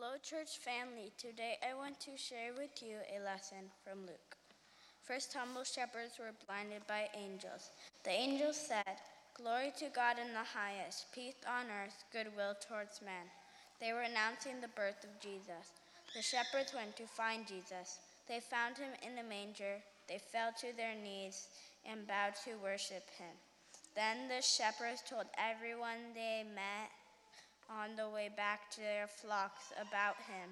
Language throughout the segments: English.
Hello, church family. Today I want to share with you a lesson from Luke. First, humble shepherds were blinded by angels. The angels said, Glory to God in the highest, peace on earth, goodwill towards men. They were announcing the birth of Jesus. The shepherds went to find Jesus. They found him in a manger. They fell to their knees and bowed to worship him. Then the shepherds told everyone they met on the way back to their flocks about him.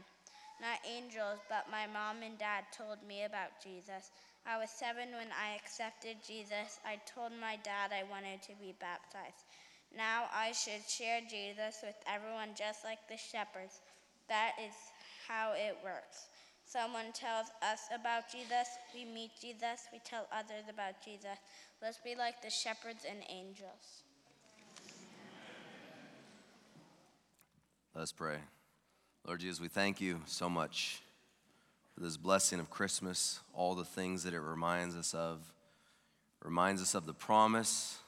Not angels, but my mom and dad told me about Jesus. I was seven when I accepted Jesus. I told my dad I wanted to be baptized. Now I should share Jesus with everyone just like the shepherds. That is how it works. Someone tells us about Jesus, we meet Jesus, we tell others about Jesus. Let's be like the shepherds and angels. Let's pray. Lord Jesus, we thank you so much for this blessing of Christmas, all the things that it reminds us of. Reminds us of the promise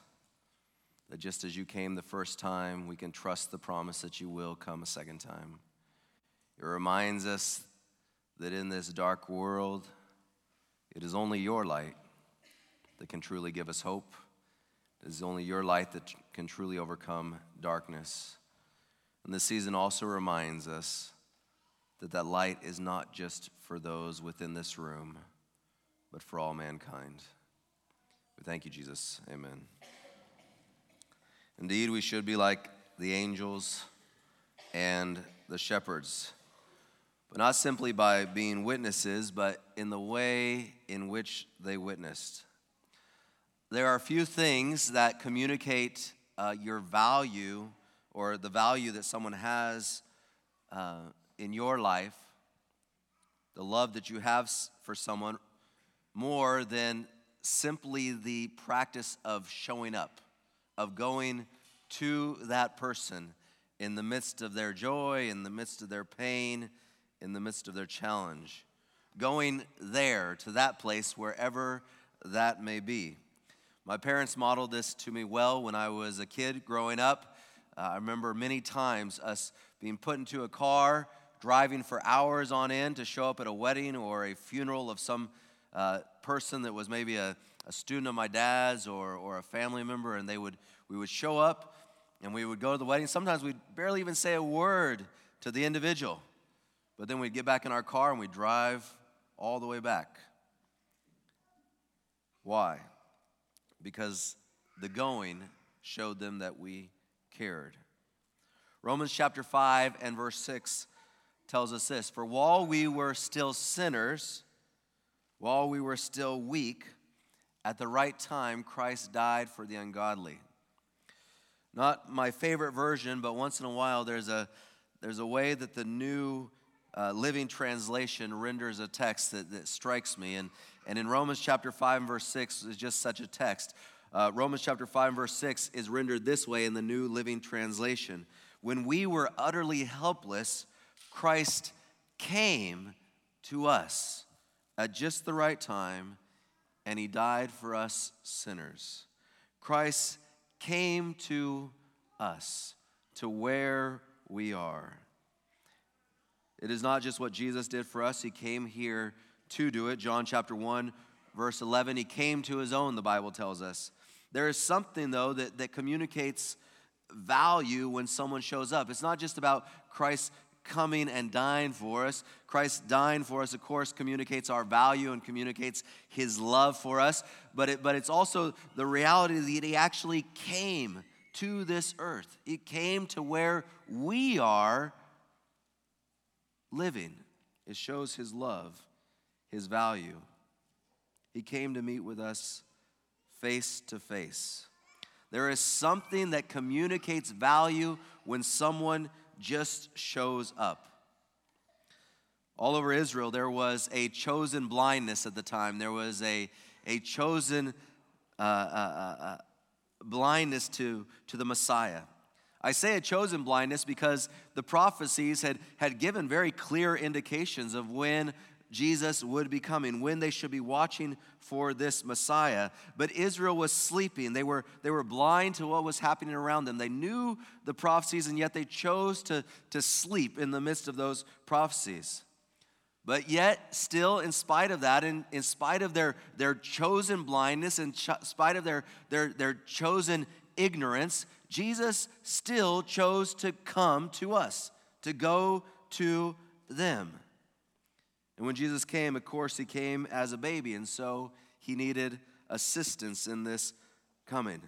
that just as you came the first time, we can trust the promise that you will come a second time. It reminds us that in this dark world, it is only your light that can truly give us hope. It is only your light that can truly overcome darkness. And this season also reminds us that that light is not just for those within this room, but for all mankind. We thank you, Jesus. Amen. Indeed, we should be like the angels and the shepherds, but not simply by being witnesses, but in the way in which they witnessed. There are few things that communicate uh, your value or the value that someone has uh, in your life, the love that you have for someone, more than simply the practice of showing up, of going to that person in the midst of their joy, in the midst of their pain, in the midst of their challenge. Going there to that place, wherever that may be. My parents modeled this to me well when I was a kid growing up. Uh, I remember many times us being put into a car, driving for hours on end to show up at a wedding or a funeral of some uh, person that was maybe a, a student of my dad's or, or a family member, and they would we would show up and we would go to the wedding. Sometimes we'd barely even say a word to the individual, but then we'd get back in our car and we'd drive all the way back. Why? Because the going showed them that we cared. Romans chapter 5 and verse 6 tells us this For while we were still sinners, while we were still weak, at the right time, Christ died for the ungodly. Not my favorite version, but once in a while there's a, there's a way that the new uh, Living Translation renders a text that, that strikes me. And, and in Romans chapter 5 and verse 6 is just such a text. Uh, Romans chapter 5 verse 6 is rendered this way in the New Living Translation. When we were utterly helpless, Christ came to us at just the right time, and he died for us sinners. Christ came to us, to where we are. It is not just what Jesus did for us, he came here to do it. John chapter 1, verse 11, he came to his own, the Bible tells us. There is something, though, that, that communicates value when someone shows up. It's not just about Christ coming and dying for us. Christ dying for us, of course, communicates our value and communicates his love for us, but, it, but it's also the reality that he actually came to this earth. He came to where we are living. It shows his love, his value. He came to meet with us face to face. There is something that communicates value when someone just shows up. All over Israel, there was a chosen blindness at the time. There was a, a chosen uh, uh, uh, uh, blindness to, to the Messiah. I say a chosen blindness because the prophecies had, had given very clear indications of when Jesus would be coming, when they should be watching for this Messiah. But Israel was sleeping. They were, they were blind to what was happening around them. They knew the prophecies, and yet they chose to, to sleep in the midst of those prophecies. But yet, still, in spite of that, in, in spite of their, their chosen blindness, in spite of their, their, their chosen ignorance, Jesus still chose to come to us, to go to them. And when Jesus came, of course, he came as a baby, and so he needed assistance in this coming.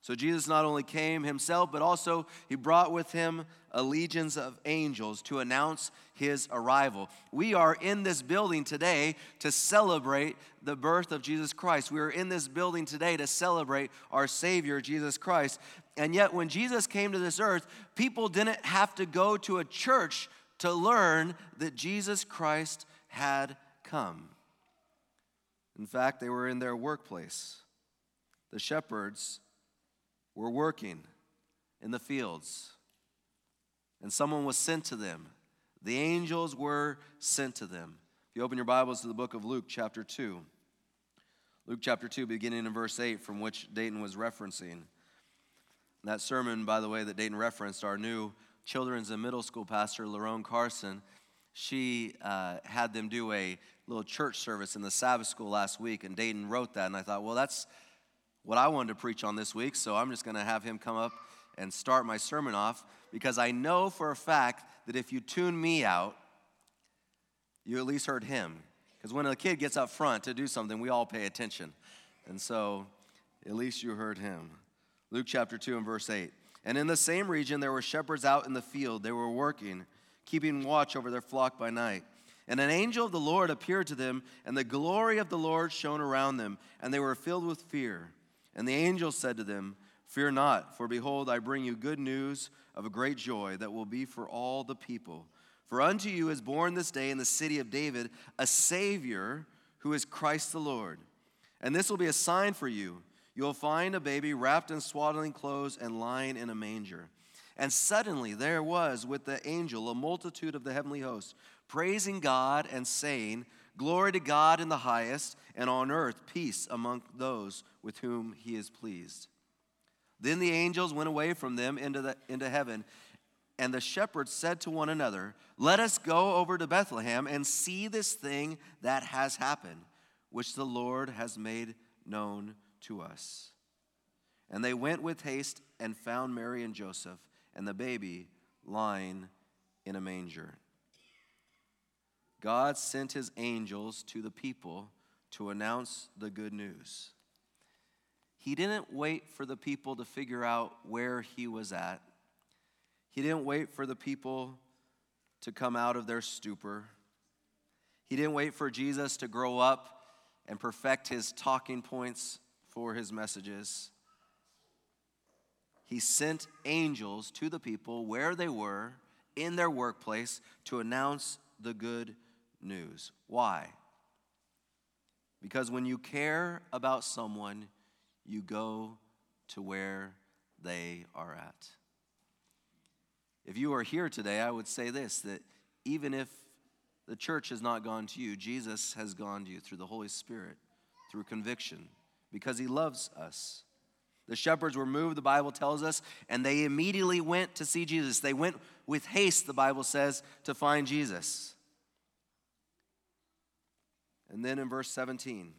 So Jesus not only came himself, but also he brought with him a legions of angels to announce his arrival. We are in this building today to celebrate the birth of Jesus Christ. We are in this building today to celebrate our Savior, Jesus Christ. And yet, when Jesus came to this earth, people didn't have to go to a church to learn that Jesus Christ had come. In fact, they were in their workplace. The shepherds were working in the fields, and someone was sent to them. The angels were sent to them. If you open your Bibles to the book of Luke, chapter 2, Luke chapter 2, beginning in verse 8, from which Dayton was referencing. That sermon, by the way, that Dayton referenced, our new children's and middle school pastor, Larone Carson, she uh, had them do a little church service in the Sabbath school last week, and Dayton wrote that. And I thought, well, that's what I wanted to preach on this week, so I'm just going to have him come up and start my sermon off because I know for a fact that if you tune me out, you at least heard him. Because when a kid gets up front to do something, we all pay attention. And so at least you heard him. Luke chapter 2 and verse 8. And in the same region, there were shepherds out in the field. They were working, keeping watch over their flock by night. And an angel of the Lord appeared to them, and the glory of the Lord shone around them, and they were filled with fear. And the angel said to them, Fear not, for behold, I bring you good news of a great joy that will be for all the people. For unto you is born this day in the city of David a Savior who is Christ the Lord. And this will be a sign for you. You will find a baby wrapped in swaddling clothes and lying in a manger. And suddenly there was with the angel a multitude of the heavenly hosts, praising God and saying, Glory to God in the highest, and on earth peace among those with whom he is pleased. Then the angels went away from them into, the, into heaven, and the shepherds said to one another, Let us go over to Bethlehem and see this thing that has happened, which the Lord has made known to us. And they went with haste and found Mary and Joseph and the baby lying in a manger. God sent his angels to the people to announce the good news. He didn't wait for the people to figure out where he was at. He didn't wait for the people to come out of their stupor. He didn't wait for Jesus to grow up and perfect his talking points for his messages. He sent angels to the people where they were in their workplace to announce the good news. Why? Because when you care about someone, you go to where they are at. If you are here today, I would say this that even if the church has not gone to you, Jesus has gone to you through the Holy Spirit, through conviction, because he loves us. The shepherds were moved, the Bible tells us, and they immediately went to see Jesus. They went with haste, the Bible says, to find Jesus. And then in verse 17,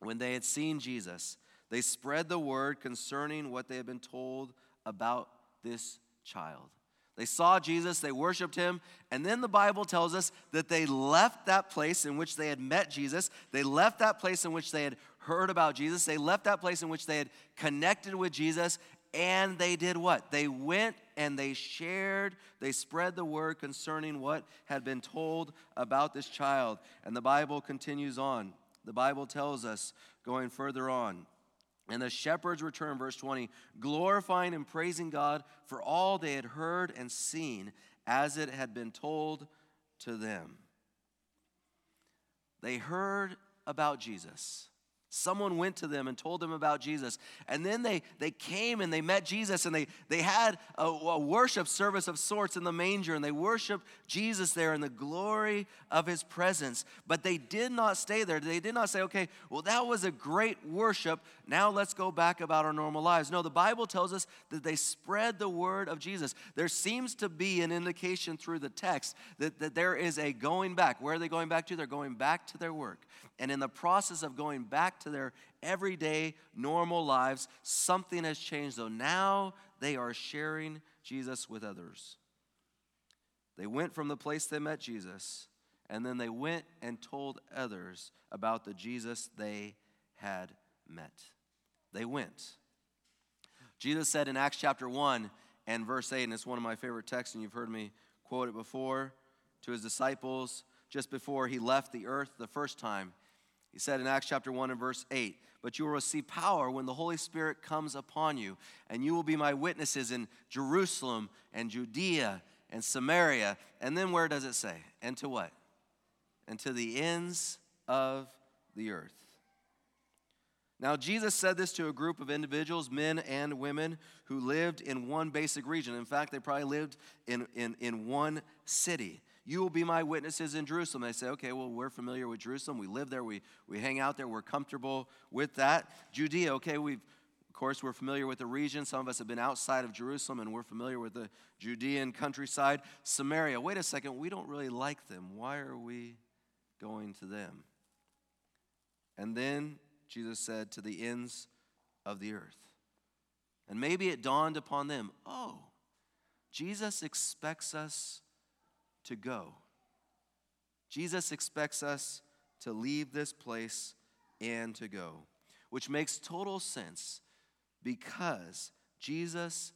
when they had seen Jesus, they spread the word concerning what they had been told about this child. They saw Jesus, they worshiped him, and then the Bible tells us that they left that place in which they had met Jesus. They left that place in which they had heard about Jesus. They left that place in which they had connected with Jesus, and they did what? They went and they shared, they spread the word concerning what had been told about this child. And the Bible continues on. The Bible tells us, going further on, and the shepherds returned, verse 20, glorifying and praising God for all they had heard and seen as it had been told to them. They heard about Jesus. Someone went to them and told them about Jesus. And then they, they came and they met Jesus and they, they had a, a, worship service of sorts in the manger and they worshiped Jesus there in the glory of his presence. But they did not stay there. They did not say, okay, well, that was a great worship. Now let's go back about our normal lives. No, the Bible tells us that they spread the word of Jesus. There seems to be an indication through the text that, that there is a going back. Where are they going back to? They're going back to their work. And in the process of going back to their everyday, normal lives, something has changed, though. Now they are sharing Jesus with others. They went from the place they met Jesus, and then they went and told others about the Jesus they had met. They went. Jesus said in Acts chapter 1 and verse 8, and it's one of my favorite texts, and you've heard me quote it before to his disciples just before he left the earth the first time. He said in Acts chapter 1 and verse 8, But you will receive power when the Holy Spirit comes upon you, and you will be my witnesses in Jerusalem and Judea and Samaria. And then where does it say? And to what? And to the ends of the earth. Now, Jesus said this to a group of individuals, men and women, who lived in one basic region. In fact, they probably lived in, in, in one city. You will be my witnesses in Jerusalem. They say, okay, well, we're familiar with Jerusalem. We live there. We, we hang out there. We're comfortable with that. Judea, okay, we've, of course, we're familiar with the region. Some of us have been outside of Jerusalem and we're familiar with the Judean countryside. Samaria, wait a second, we don't really like them. Why are we going to them? And then Jesus said, to the ends of the earth. And maybe it dawned upon them, oh, Jesus expects us to go. Jesus expects us to leave this place and to go, which makes total sense because Jesus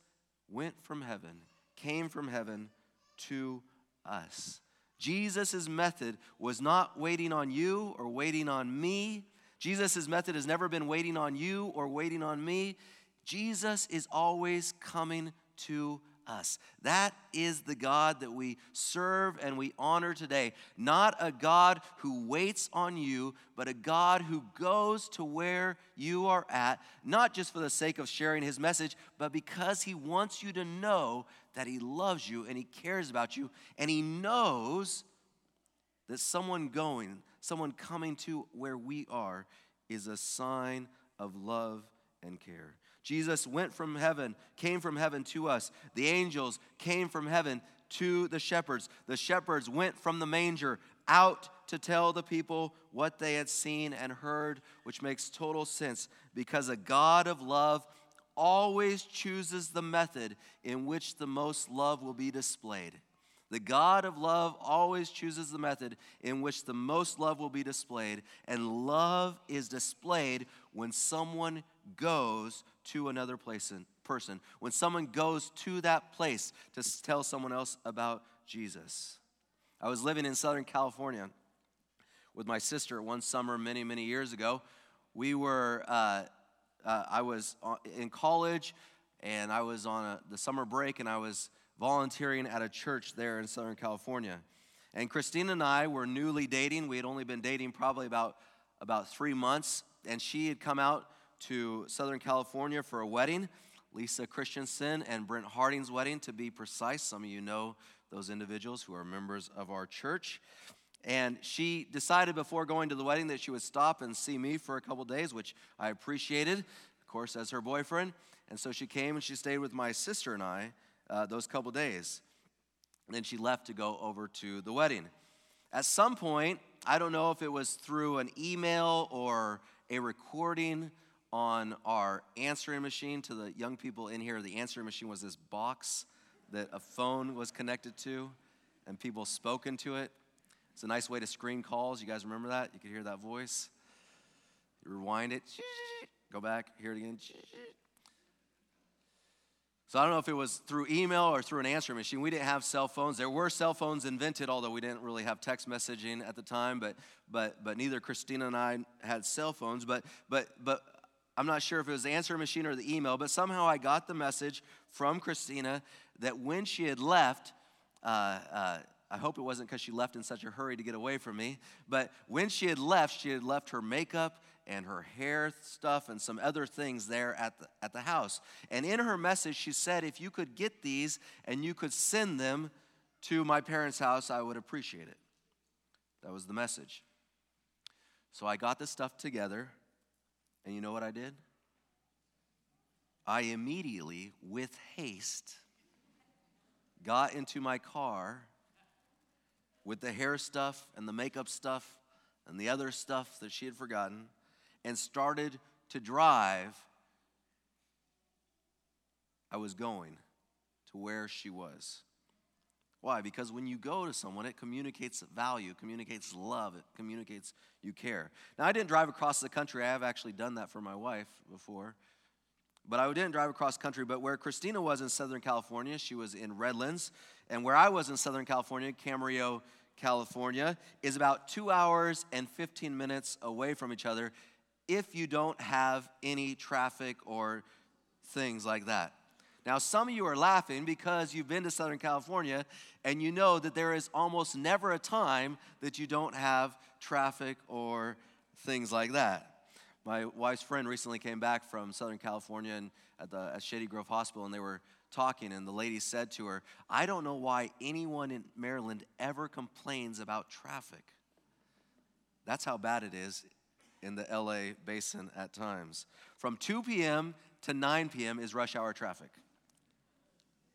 went from heaven, came from heaven to us. Jesus' method was not waiting on you or waiting on me. Jesus' method has never been waiting on you or waiting on me. Jesus is always coming to us. That is the God that we serve and we honor today. Not a God who waits on you, but a God who goes to where you are at, not just for the sake of sharing his message, but because he wants you to know that he loves you and he cares about you and he knows that someone going, someone coming to where we are, is a sign of love and care. Jesus went from heaven, came from heaven to us. The angels came from heaven to the shepherds. The shepherds went from the manger out to tell the people what they had seen and heard, which makes total sense because a God of love always chooses the method in which the most love will be displayed. The God of love always chooses the method in which the most love will be displayed, and love is displayed when someone goes to another place and person, when someone goes to that place to tell someone else about Jesus. I was living in Southern California with my sister one summer many, many years ago. We were, uh, uh, I was in college and I was on a, the summer break and I was volunteering at a church there in Southern California. And Christina and I were newly dating. We had only been dating probably about, about three months. And she had come out to Southern California for a wedding, Lisa Christensen and Brent Harding's wedding, to be precise. Some of you know those individuals who are members of our church. And she decided before going to the wedding that she would stop and see me for a couple days, which I appreciated, of course, as her boyfriend. And so she came and she stayed with my sister and I uh, those couple days. And then she left to go over to the wedding. At some point, I don't know if it was through an email or a recording on our answering machine to the young people in here. The answering machine was this box that a phone was connected to, and people spoke into it. It's a nice way to screen calls. You guys remember that? You could hear that voice. You rewind it, go back, hear it again. So I don't know if it was through email or through an answering machine. We didn't have cell phones. There were cell phones invented, although we didn't really have text messaging at the time. But but but neither Christina and I had cell phones. But but but I'm not sure if it was the answer machine or the email, but somehow I got the message from Christina that when she had left, uh, uh, I hope it wasn't because she left in such a hurry to get away from me, but when she had left, she had left her makeup and her hair stuff and some other things there at the, at the house. And in her message, she said, If you could get these and you could send them to my parents' house, I would appreciate it. That was the message. So I got the stuff together, and you know what I did? I immediately, with haste, got into my car with the hair stuff and the makeup stuff and the other stuff that she had forgotten and started to drive. I was going to where she was. Why? Because when you go to someone, it communicates value, communicates love, it communicates you care. Now, I didn't drive across the country. I have actually done that for my wife before. But I didn't drive across country. But where Christina was in Southern California, she was in Redlands. And where I was in Southern California, Camarillo, California, is about two hours and 15 minutes away from each other if you don't have any traffic or things like that. Now, some of you are laughing because you've been to Southern California and you know that there is almost never a time that you don't have traffic or things like that. My wife's friend recently came back from Southern California and at the at Shady Grove Hospital, and they were talking, and the lady said to her, I don't know why anyone in Maryland ever complains about traffic. That's how bad it is in the LA basin at times. From 2 p.m. to 9 p.m. is rush hour traffic.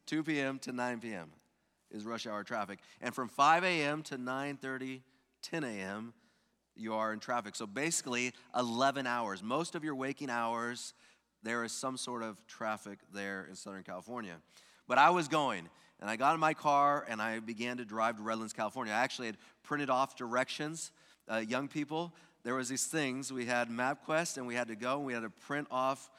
2 p.m. to 9 p.m. is rush hour traffic. And from 5 a.m. to 9:30, 10 a.m., you are in traffic. So basically, 11 hours. Most of your waking hours, there is some sort of traffic there in Southern California. But I was going, and I got in my car and I began to drive to Redlands, California. I actually had printed off directions. Uh, young people, there was these things. We had MapQuest, and we had to go, and we had to print off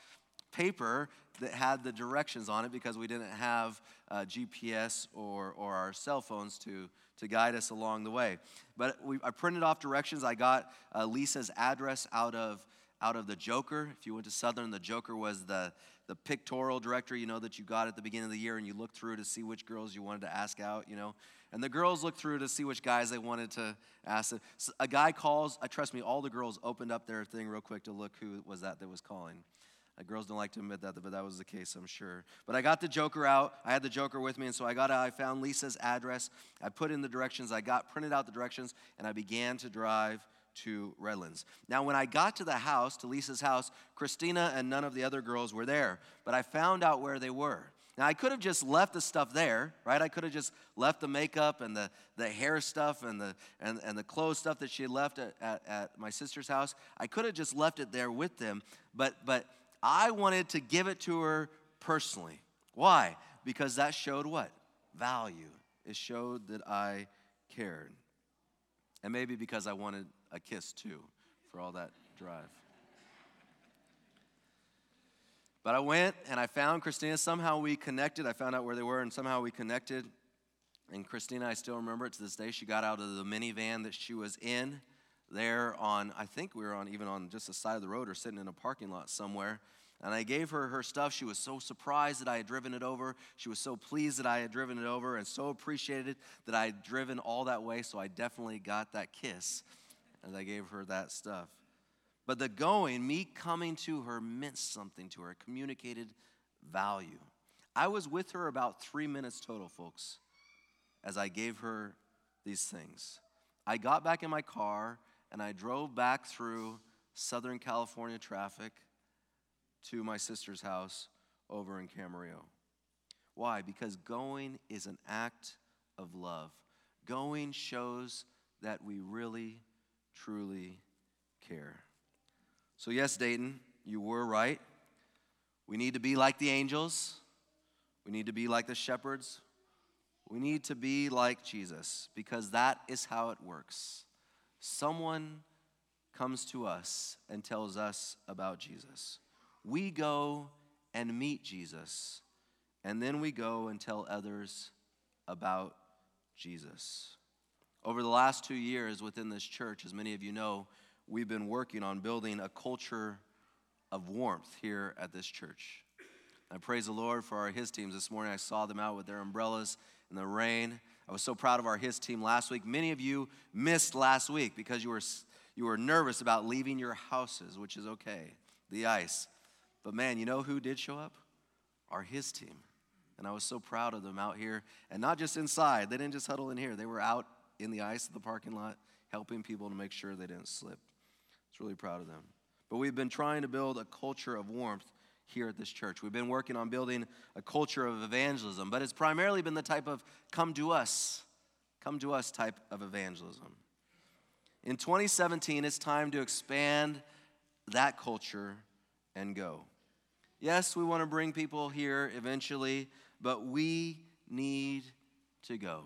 paper that had the directions on it because we didn't have uh, GPS or, or our cell phones to, to guide us along the way. But we, I printed off directions. I got uh, Lisa's address out of, out of the Joker. If you went to Southern, the Joker was the, the pictorial directory, you know, that you got at the beginning of the year and you looked through to see which girls you wanted to ask out, you know. And the girls looked through to see which guys they wanted to ask. So a guy calls, I trust me, all the girls opened up their thing real quick to look who was that that was calling. Uh, girls don't like to admit that, but that was the case, I'm sure. But I got the Joker out. I had the Joker with me, and so I got. I found Lisa's address. I put in the directions. I got printed out the directions, and I began to drive to Redlands. Now, when I got to the house, to Lisa's house, Christina and none of the other girls were there, but I found out where they were. Now, I could have just left the stuff there, right? I could have just left the makeup and the, the hair stuff and the, and, and the clothes stuff that she had left at, at, at my sister's house. I could have just left it there with them, but, but I wanted to give it to her personally. Why? Because that showed what? Value. It showed that I cared. And maybe because I wanted a kiss too for all that drive. But I went and I found Christina. Somehow we connected. I found out where they were, and somehow we connected. And Christina, I still remember it to this day. She got out of the minivan that she was in there on, I think we were on even on just the side of the road or sitting in a parking lot somewhere. And I gave her her stuff. She was so surprised that I had driven it over. She was so pleased that I had driven it over and so appreciated that I had driven all that way. So I definitely got that kiss as I gave her that stuff. But the going, me coming to her, meant something to her, It communicated value. I was with her about three minutes total, folks, as I gave her these things. I got back in my car and I drove back through Southern California traffic to my sister's house over in Camarillo. Why? Because going is an act of love. Going shows that we really, truly care. So, yes, Dayton, you were right. We need to be like the angels, we need to be like the shepherds, we need to be like Jesus because that is how it works. Someone comes to us and tells us about Jesus. We go and meet Jesus, and then we go and tell others about Jesus. Over the last two years within this church, as many of you know, we've been working on building a culture of warmth here at this church. I praise the Lord for our His teams. This morning I saw them out with their umbrellas in the rain. I was so proud of our His team last week. Many of you missed last week because you were You were nervous about leaving your houses, which is okay, the ice. But man, you know who did show up? Our His team. And I was so proud of them out here, and not just inside. They didn't just huddle in here, they were out in the ice of the parking lot, helping people to make sure they didn't slip. I was really proud of them. But we've been trying to build a culture of warmth here at this church. We've been working on building a culture of evangelism, but it's primarily been the type of come to us, come to us type of evangelism. In 2017, it's time to expand that culture and go. Yes, we want to bring people here eventually, but we need to go.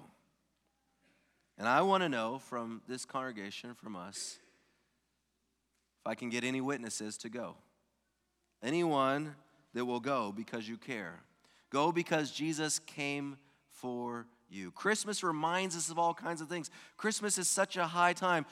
And I want to know from this congregation, from us, if I can get any witnesses to go. Anyone that will go because you care. Go because Jesus came for you. Christmas reminds us of all kinds of things. Christmas is such a high time.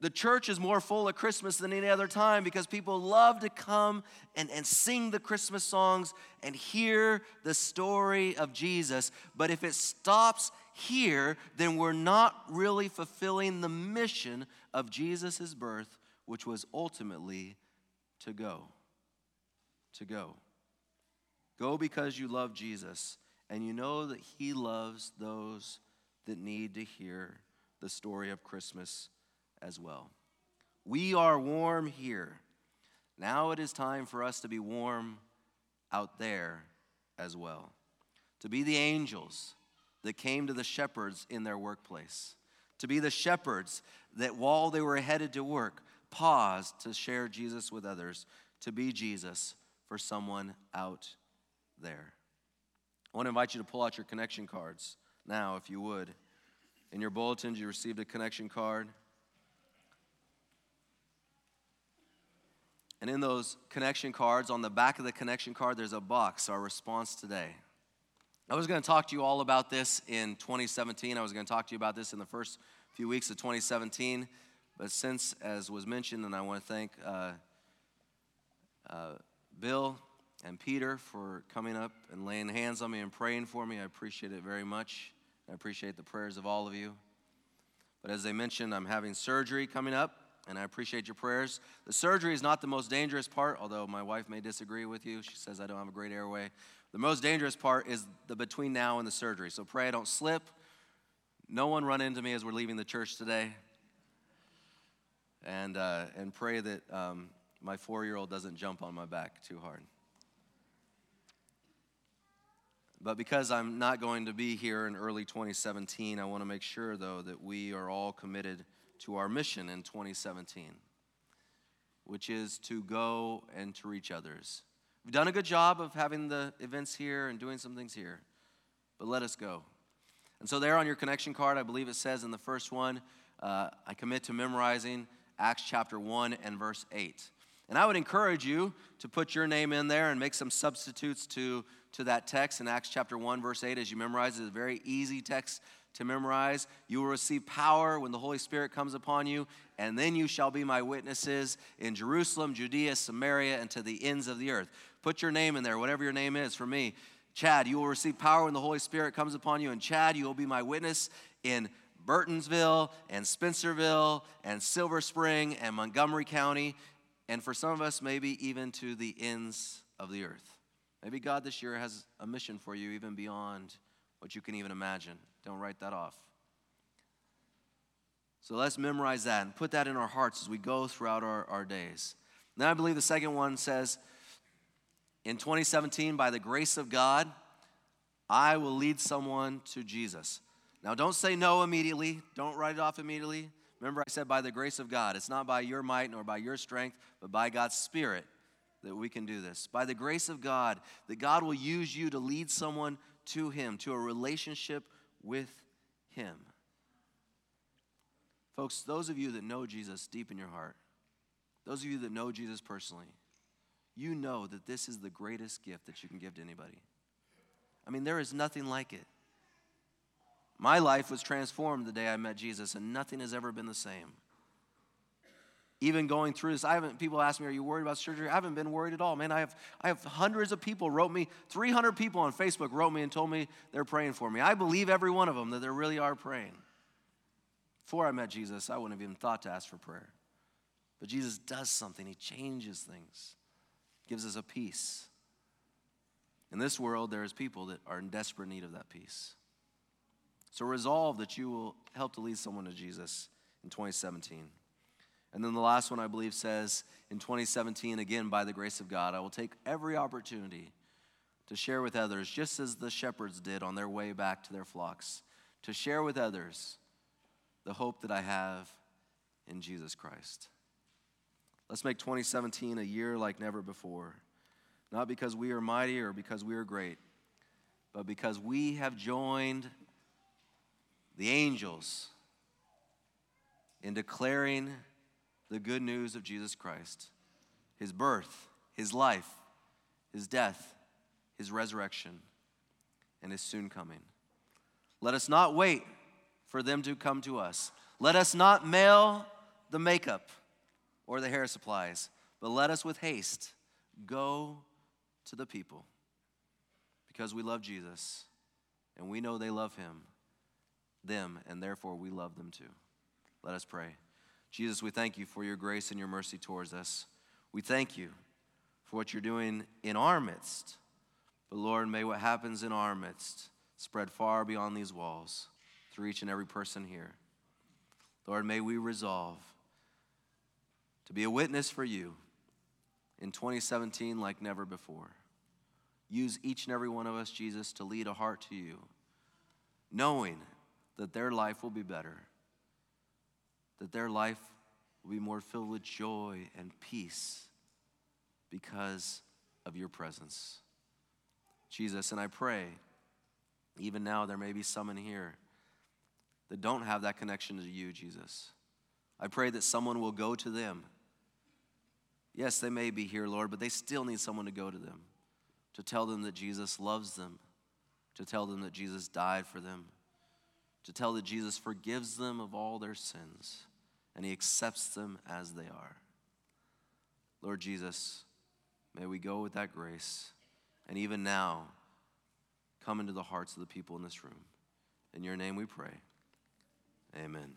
The church is more full at Christmas than any other time because people love to come and, and sing the Christmas songs and hear the story of Jesus. But if it stops here, then we're not really fulfilling the mission of Jesus' birth, which was ultimately to go. To go. Go because you love Jesus and you know that He loves those that need to hear the story of Christmas as well. We are warm here. Now it is time for us to be warm out there as well. To be the angels that came to the shepherds in their workplace. To be the shepherds that while they were headed to work, paused to share Jesus with others. To be Jesus for someone out there. I want to invite you to pull out your connection cards now, if you would. In your bulletins, you received a connection card. And in those connection cards, on the back of the connection card, there's a box, our response today. I was going to talk to you all about this in 2017. I was going to talk to you about this in the first few weeks of 2017. But since, as was mentioned, and I want to thank uh, uh, Bill and Peter for coming up and laying hands on me and praying for me. I appreciate it very much. I appreciate the prayers of all of you. But as they mentioned, I'm having surgery coming up and I appreciate your prayers. The surgery is not the most dangerous part, although my wife may disagree with you. She says I don't have a great airway. The most dangerous part is the between now and the surgery. So pray I don't slip. No one run into me as we're leaving the church today. And, uh, and pray that um, my four year old doesn't jump on my back too hard. But because I'm not going to be here in early 2017, I want to make sure, though, that we are all committed to our mission in 2017, which is to go and to reach others. We've done a good job of having the events here and doing some things here, but let us go. And so, there on your connection card, I believe it says in the first one, uh, I commit to memorizing Acts chapter 1 and verse 8. And I would encourage you to put your name in there and make some substitutes to, to that text in Acts chapter 1, verse 8 as you memorize it. It's a very easy text to memorize. You will receive power when the Holy Spirit comes upon you, and then you shall be my witnesses in Jerusalem, Judea, Samaria, and to the ends of the earth. Put your name in there, whatever your name is. For me, Chad, you will receive power when the Holy Spirit comes upon you. And Chad, you will be my witness in Burtonsville and Spencerville and Silver Spring and Montgomery County. And for some of us, maybe even to the ends of the earth. Maybe God this year has a mission for you even beyond what you can even imagine. Don't write that off. So let's memorize that and put that in our hearts as we go throughout our, our days. Now, I believe the second one says, in 2017, by the grace of God, I will lead someone to Jesus. Now, don't say no immediately. Don't write it off immediately. Remember, I said by the grace of God. It's not by your might nor by your strength, but by God's Spirit that we can do this. By the grace of God, that God will use you to lead someone to Him, to a relationship with Him. Folks, those of you that know Jesus deep in your heart, those of you that know Jesus personally, you know that this is the greatest gift that you can give to anybody. I mean, there is nothing like it. My life was transformed the day I met Jesus, and nothing has ever been the same. Even going through this, I haven't. People ask me, "Are you worried about surgery?" I haven't been worried at all, man. I have, I have hundreds of people wrote me, 300 people on Facebook wrote me and told me they're praying for me. I believe every one of them that they really are praying. Before I met Jesus, I wouldn't have even thought to ask for prayer. But Jesus does something, He changes things, gives us a peace. In this world, there is people that are in desperate need of that peace. So resolve that you will help to lead someone to Jesus in 2017. And then the last one, I believe, says in 2017, again, by the grace of God, I will take every opportunity to share with others, just as the shepherds did on their way back to their flocks, to share with others the hope that I have in Jesus Christ. Let's make 2017 a year like never before, not because we are mighty or because we are great, but because we have joined the angels in declaring the good news of Jesus Christ his birth, his life, his death, his resurrection, and his soon coming. Let us not wait for them to come to us. Let us not mail the makeup or the hair supplies, but let us with haste go to the people because we love Jesus and we know they love him, them, and therefore we love them too. Let us pray. Jesus, we thank you for your grace and your mercy towards us. We thank you for what you're doing in our midst. But Lord, may what happens in our midst spread far beyond these walls through each and every person here. Lord, may we resolve to be a witness for you in 2017 like never before. Use each and every one of us, Jesus, to lead a heart to you, knowing that their life will be better that their life will be more filled with joy and peace because of your presence. Jesus, and I pray, even now, there may be some in here that don't have that connection to you, Jesus. I pray that someone will go to them. Yes, they may be here, Lord, but they still need someone to go to them, to tell them that Jesus loves them, to tell them that Jesus died for them, to tell that Jesus forgives them of all their sins and he accepts them as they are. Lord Jesus, may we go with that grace and even now come into the hearts of the people in this room. In your name we pray. Amen.